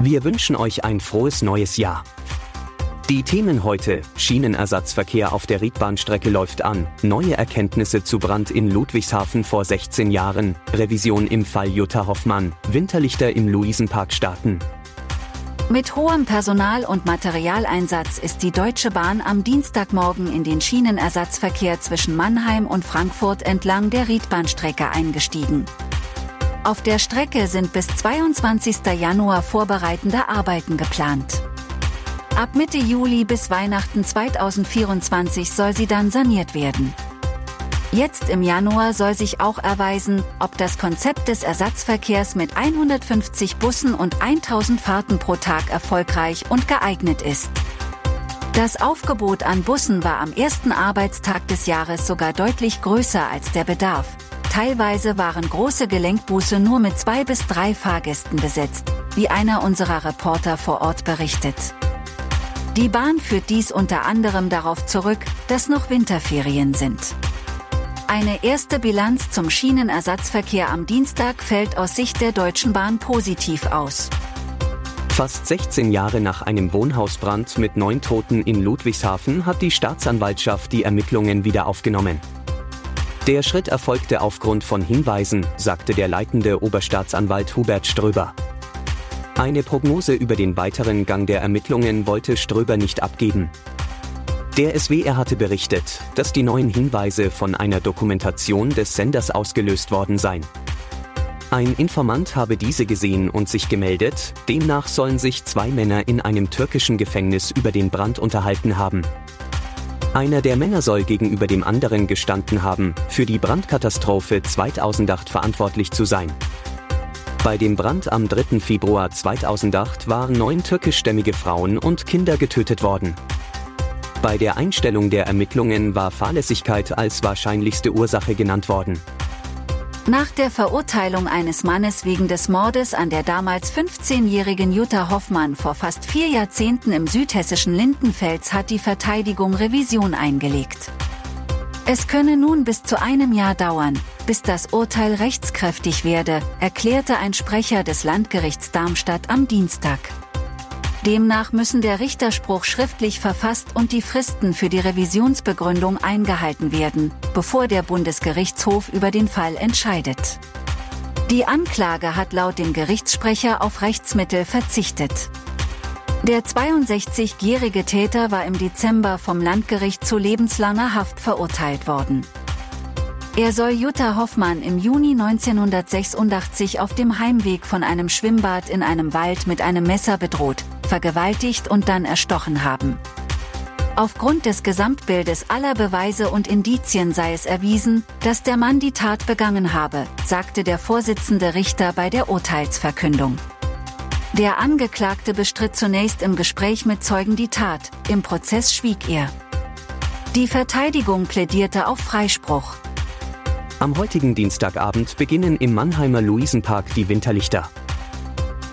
Wir wünschen euch ein frohes neues Jahr. Die Themen heute: Schienenersatzverkehr auf der Riedbahnstrecke läuft an, neue Erkenntnisse zu Brand in Ludwigshafen vor 16 Jahren, Revision im Fall Jutta Hoffmann, Winterlichter im Luisenpark starten. Mit hohem Personal- und Materialeinsatz ist die Deutsche Bahn am Dienstagmorgen in den Schienenersatzverkehr zwischen Mannheim und Frankfurt entlang der Riedbahnstrecke eingestiegen. Auf der Strecke sind bis 22. Januar vorbereitende Arbeiten geplant. Ab Mitte Juli bis Weihnachten 2024 soll sie dann saniert werden. Jetzt im Januar soll sich auch erweisen, ob das Konzept des Ersatzverkehrs mit 150 Bussen und 1000 Fahrten pro Tag erfolgreich und geeignet ist. Das Aufgebot an Bussen war am ersten Arbeitstag des Jahres sogar deutlich größer als der Bedarf. Teilweise waren große Gelenkbusse nur mit zwei bis drei Fahrgästen besetzt, wie einer unserer Reporter vor Ort berichtet. Die Bahn führt dies unter anderem darauf zurück, dass noch Winterferien sind. Eine erste Bilanz zum Schienenersatzverkehr am Dienstag fällt aus Sicht der Deutschen Bahn positiv aus. Fast 16 Jahre nach einem Wohnhausbrand mit neun Toten in Ludwigshafen hat die Staatsanwaltschaft die Ermittlungen wieder aufgenommen. Der Schritt erfolgte aufgrund von Hinweisen, sagte der leitende Oberstaatsanwalt Hubert Ströber. Eine Prognose über den weiteren Gang der Ermittlungen wollte Ströber nicht abgeben. Der SWR hatte berichtet, dass die neuen Hinweise von einer Dokumentation des Senders ausgelöst worden seien. Ein Informant habe diese gesehen und sich gemeldet, demnach sollen sich zwei Männer in einem türkischen Gefängnis über den Brand unterhalten haben. Einer der Männer soll gegenüber dem anderen gestanden haben, für die Brandkatastrophe 2008 verantwortlich zu sein. Bei dem Brand am 3. Februar 2008 waren neun türkischstämmige Frauen und Kinder getötet worden. Bei der Einstellung der Ermittlungen war Fahrlässigkeit als wahrscheinlichste Ursache genannt worden. Nach der Verurteilung eines Mannes wegen des Mordes an der damals 15-jährigen Jutta Hoffmann vor fast vier Jahrzehnten im südhessischen Lindenfels hat die Verteidigung Revision eingelegt. Es könne nun bis zu einem Jahr dauern, bis das Urteil rechtskräftig werde, erklärte ein Sprecher des Landgerichts Darmstadt am Dienstag. Demnach müssen der Richterspruch schriftlich verfasst und die Fristen für die Revisionsbegründung eingehalten werden, bevor der Bundesgerichtshof über den Fall entscheidet. Die Anklage hat laut dem Gerichtssprecher auf Rechtsmittel verzichtet. Der 62-jährige Täter war im Dezember vom Landgericht zu lebenslanger Haft verurteilt worden. Er soll Jutta Hoffmann im Juni 1986 auf dem Heimweg von einem Schwimmbad in einem Wald mit einem Messer bedroht, vergewaltigt und dann erstochen haben. Aufgrund des Gesamtbildes aller Beweise und Indizien sei es erwiesen, dass der Mann die Tat begangen habe, sagte der Vorsitzende Richter bei der Urteilsverkündung. Der Angeklagte bestritt zunächst im Gespräch mit Zeugen die Tat, im Prozess schwieg er. Die Verteidigung plädierte auf Freispruch. Am heutigen Dienstagabend beginnen im Mannheimer Luisenpark die Winterlichter.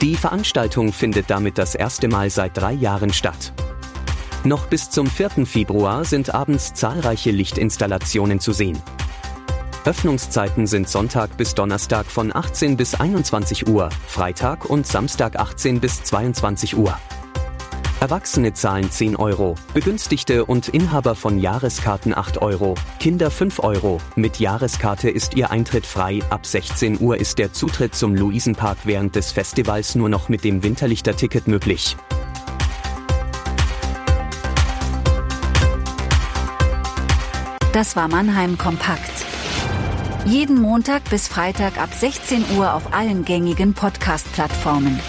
Die Veranstaltung findet damit das erste Mal seit drei Jahren statt. Noch bis zum 4. Februar sind abends zahlreiche Lichtinstallationen zu sehen. Öffnungszeiten sind Sonntag bis Donnerstag von 18 bis 21 Uhr, Freitag und Samstag 18 bis 22 Uhr. Erwachsene zahlen 10 Euro, Begünstigte und Inhaber von Jahreskarten 8 Euro, Kinder 5 Euro. Mit Jahreskarte ist ihr Eintritt frei. Ab 16 Uhr ist der Zutritt zum Luisenpark während des Festivals nur noch mit dem Winterlichterticket möglich. Das war Mannheim Kompakt. Jeden Montag bis Freitag ab 16 Uhr auf allen gängigen Podcast-Plattformen.